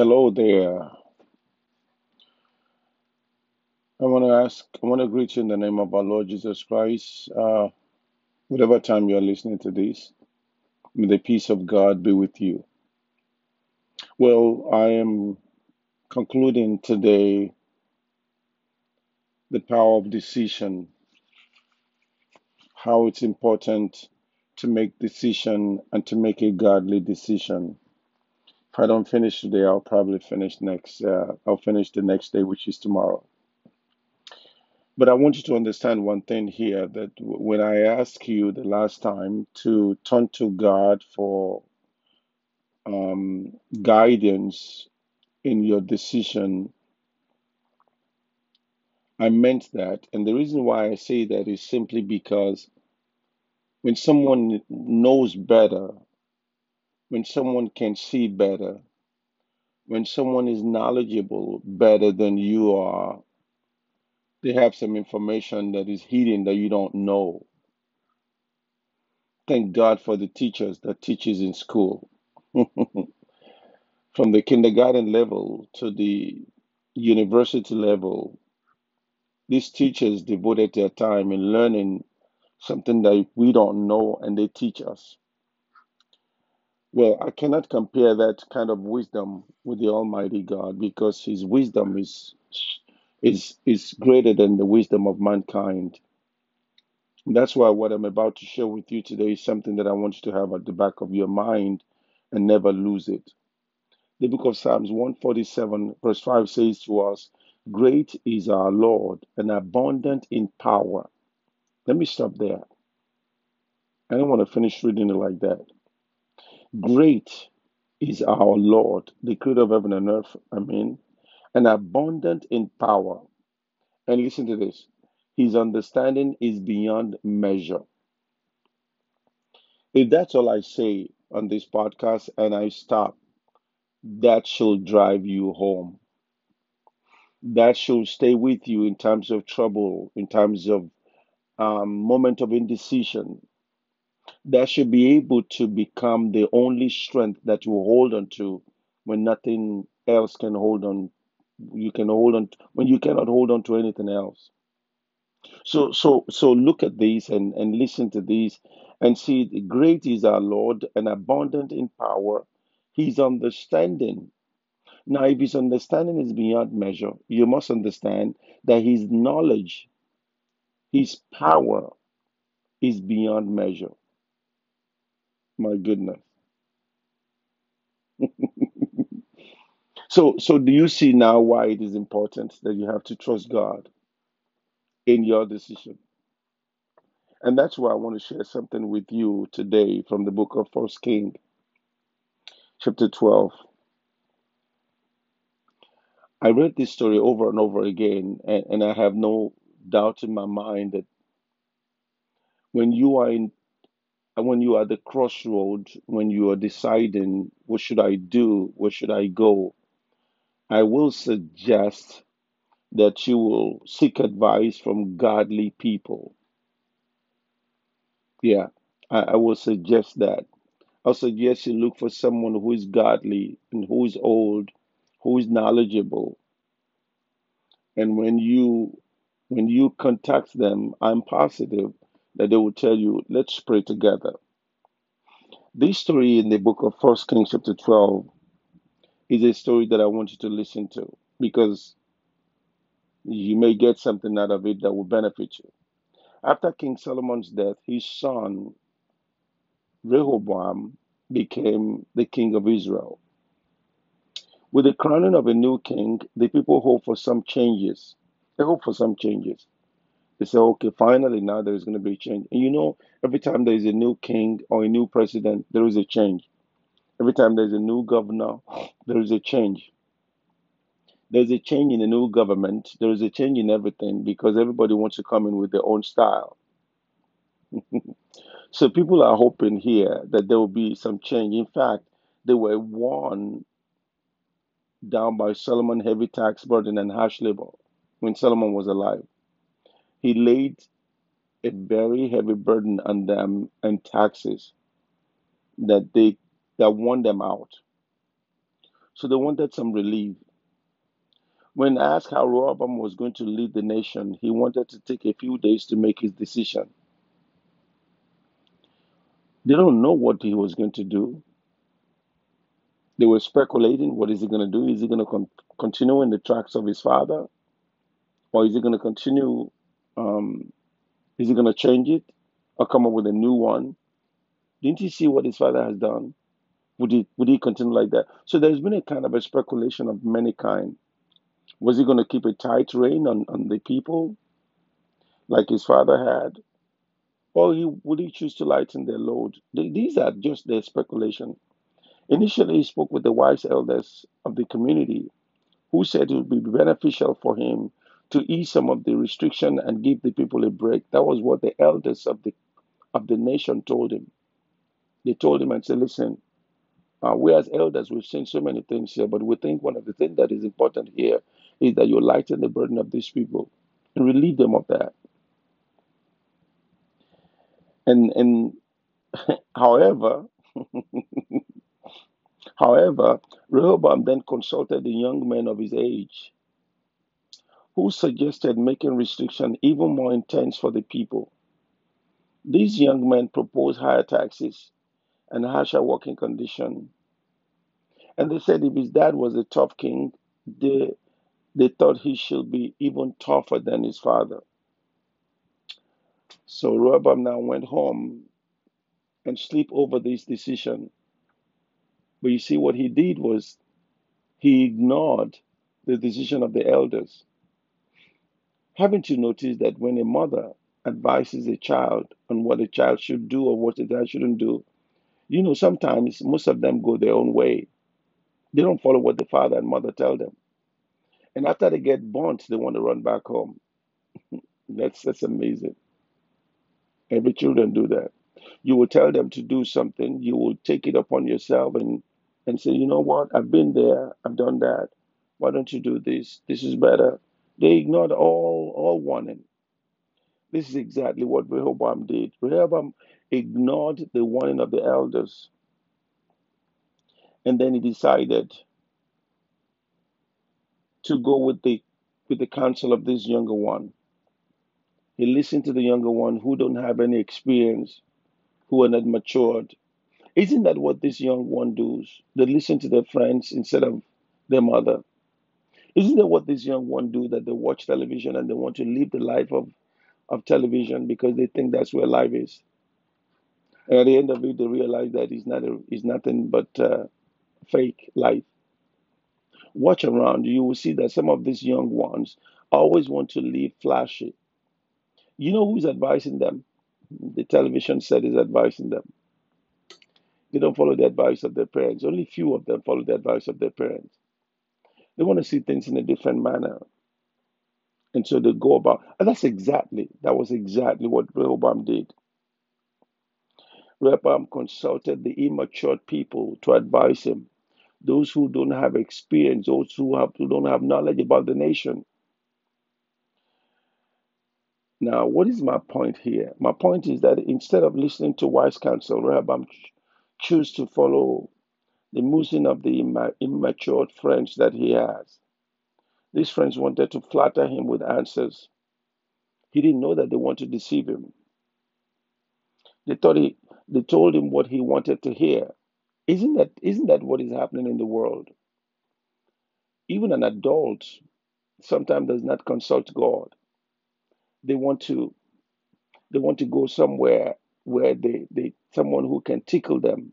Hello there. I want to ask, I want to greet you in the name of our Lord Jesus Christ. Uh, whatever time you're listening to this, may the peace of God be with you. Well, I am concluding today the power of decision, how it's important to make decision and to make a godly decision. If I don't finish today, I'll probably finish next. Uh, I'll finish the next day, which is tomorrow. But I want you to understand one thing here that when I asked you the last time to turn to God for um, guidance in your decision, I meant that. And the reason why I say that is simply because when someone knows better, when someone can see better, when someone is knowledgeable better than you are, they have some information that is hidden that you don't know. Thank God for the teachers that teaches in school. From the kindergarten level to the university level, these teachers devoted their time in learning something that we don't know and they teach us. Well, I cannot compare that kind of wisdom with the Almighty God because his wisdom is is is greater than the wisdom of mankind. That's why what I'm about to share with you today is something that I want you to have at the back of your mind and never lose it. The book of Psalms 147, verse 5 says to us, Great is our Lord and abundant in power. Let me stop there. I don't want to finish reading it like that. Great is our Lord, the creator of heaven and earth. I mean, and abundant in power. And listen to this His understanding is beyond measure. If that's all I say on this podcast and I stop, that should drive you home. That should stay with you in times of trouble, in times of um, moment of indecision. That should be able to become the only strength that you hold on to when nothing else can hold on. You can hold on when you cannot hold on to anything else. So, so, so look at these and, and listen to these and see great is our Lord and abundant in power. His understanding. Now, if his understanding is beyond measure, you must understand that his knowledge, his power is beyond measure. My goodness. So, so do you see now why it is important that you have to trust God in your decision? And that's why I want to share something with you today from the book of First King, chapter 12. I read this story over and over again, and, and I have no doubt in my mind that when you are in when you are at the crossroad, when you are deciding what should I do, where should I go, I will suggest that you will seek advice from godly people. Yeah, I, I will suggest that. I'll suggest you look for someone who is godly and who is old, who is knowledgeable. And when you when you contact them, I'm positive that they will tell you, let's pray together. This story in the book of First Kings chapter 12 is a story that I want you to listen to because you may get something out of it that will benefit you. After King Solomon's death, his son Rehoboam became the king of Israel. With the crowning of a new king, the people hope for some changes. They hope for some changes. They say, okay, finally now there is going to be a change. And you know, every time there is a new king or a new president, there is a change. Every time there's a new governor, there is a change. There's a change in the new government. There is a change in everything because everybody wants to come in with their own style. so people are hoping here that there will be some change. In fact, they were worn down by Solomon heavy tax burden and harsh labor when Solomon was alive. He laid a very heavy burden on them and taxes that they that won them out. So they wanted some relief. When asked how Rehoboam was going to lead the nation, he wanted to take a few days to make his decision. They don't know what he was going to do. They were speculating what is he going to do? Is he going to con- continue in the tracks of his father? Or is he going to continue? Um, is he going to change it or come up with a new one? Didn't he see what his father has done? Would he would he continue like that? So there's been a kind of a speculation of many kind. Was he going to keep a tight rein on, on the people like his father had? Or he, would he choose to lighten their load? These are just their speculation. Initially, he spoke with the wise elders of the community who said it would be beneficial for him to ease some of the restriction and give the people a break. That was what the elders of the of the nation told him. They told him and said, "Listen, uh, we as elders we've seen so many things here, but we think one of the things that is important here is that you lighten the burden of these people and relieve them of that." And and however, however, Rehoboam then consulted the young men of his age who suggested making restriction even more intense for the people. These young men proposed higher taxes and harsher working conditions. And they said if his dad was a tough king, they, they thought he should be even tougher than his father. So Rehoboam now went home and sleep over this decision. But you see, what he did was he ignored the decision of the elders. Having to notice that when a mother advises a child on what a child should do or what a child shouldn't do, you know, sometimes most of them go their own way. They don't follow what the father and mother tell them. And after they get burnt, they want to run back home. That's that's amazing. Every children do that. You will tell them to do something, you will take it upon yourself and and say, you know what, I've been there, I've done that. Why don't you do this? This is better. They ignored all all warning. This is exactly what Rehoboam did. Rehoboam ignored the warning of the elders, and then he decided to go with the with the counsel of this younger one. He listened to the younger one who don't have any experience, who are not matured. Isn't that what this young one does? They listen to their friends instead of their mother. Isn't that what this young one do? That they watch television and they want to live the life of, of television because they think that's where life is. And at the end of it, they realize that it's not a, it's nothing but uh, fake life. Watch around, you will see that some of these young ones always want to live flashy. You know who's advising them? The television set is advising them. They don't follow the advice of their parents. Only few of them follow the advice of their parents. They want to see things in a different manner. And so they go about, and that's exactly, that was exactly what Rehoboam did. Rehoboam consulted the immature people to advise him, those who don't have experience, those who, have, who don't have knowledge about the nation. Now, what is my point here? My point is that instead of listening to wise counsel, Rehoboam ch- choose to follow the musing of the imma- immature friends that he has. These friends wanted to flatter him with answers. He didn't know that they wanted to deceive him. They thought he, they told him what he wanted to hear. Isn't that isn't that what is happening in the world? Even an adult sometimes does not consult God. They want to they want to go somewhere where they, they someone who can tickle them,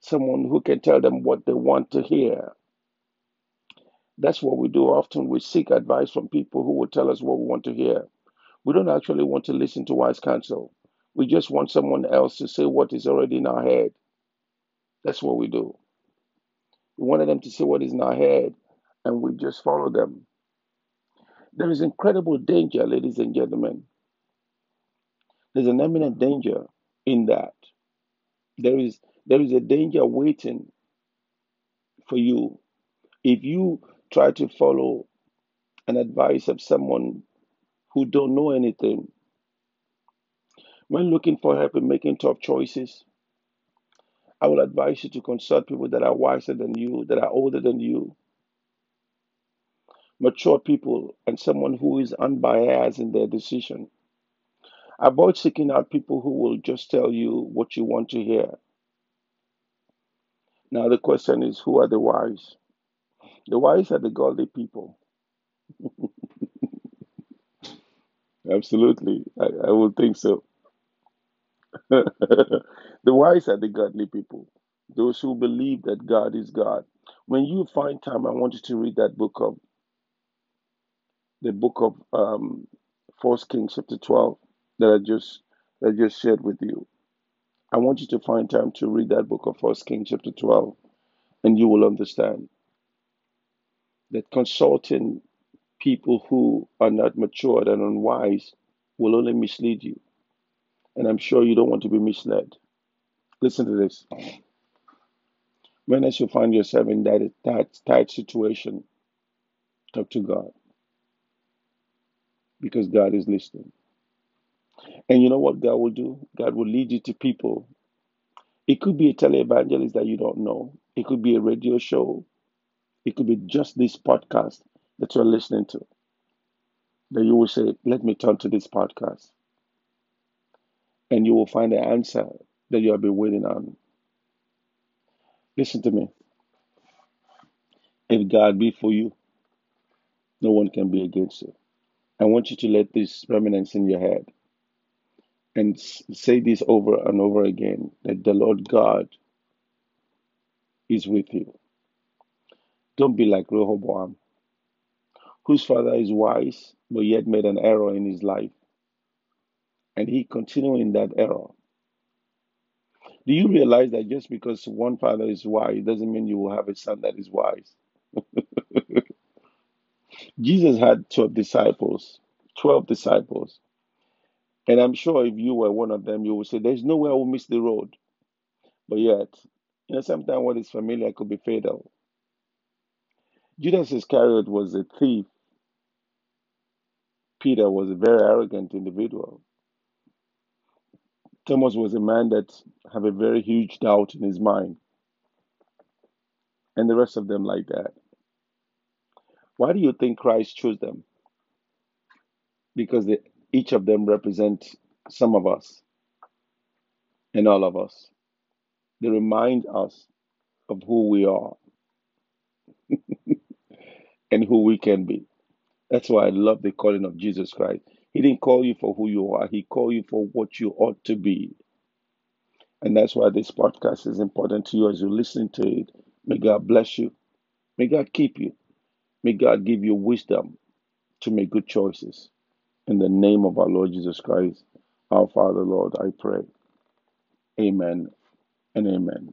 someone who can tell them what they want to hear. That's what we do often. We seek advice from people who will tell us what we want to hear. We don't actually want to listen to wise counsel. We just want someone else to say what is already in our head. That's what we do. We wanted them to say what is in our head, and we just follow them. There is incredible danger, ladies and gentlemen. There's an imminent danger in that. There is there is a danger waiting for you if you try to follow an advice of someone who don't know anything when looking for help in making tough choices I will advise you to consult people that are wiser than you, that are older than you, mature people, and someone who is unbiased in their decision. Avoid seeking out people who will just tell you what you want to hear. Now, the question is who are the wise? The wise are the godly people. Absolutely. I, I would think so. the wise are the godly people, those who believe that God is God. When you find time, I want you to read that book of the book of um, First Kings chapter twelve that I just that I just shared with you. I want you to find time to read that book of First Kings chapter twelve, and you will understand that consulting people who are not matured and unwise will only mislead you. And I'm sure you don't want to be misled. Listen to this. When you find yourself in that, that tight situation, talk to God because God is listening. And you know what God will do? God will lead you to people. It could be a televangelist that you don't know. It could be a radio show. It could be just this podcast that you're listening to. That you will say, Let me turn to this podcast. And you will find the answer that you have been waiting on. Listen to me. If God be for you, no one can be against you. I want you to let this remnants in your head and say this over and over again that the Lord God is with you. Don't be like Rehoboam, whose father is wise, but yet made an error in his life. And he continued in that error. Do you realize that just because one father is wise doesn't mean you will have a son that is wise? Jesus had 12 disciples, 12 disciples. And I'm sure if you were one of them, you would say, There's no way I will miss the road. But yet, you know, sometimes what is familiar could be fatal. Judas Iscariot was a thief. Peter was a very arrogant individual. Thomas was a man that had a very huge doubt in his mind. And the rest of them like that. Why do you think Christ chose them? Because they, each of them represent some of us and all of us. They remind us of who we are and who we can be. That's why I love the calling of Jesus Christ. He didn't call you for who you are, He called you for what you ought to be. And that's why this podcast is important to you as you listen to it. May God bless you. May God keep you. May God give you wisdom to make good choices. In the name of our Lord Jesus Christ, our Father, Lord, I pray. Amen and amen.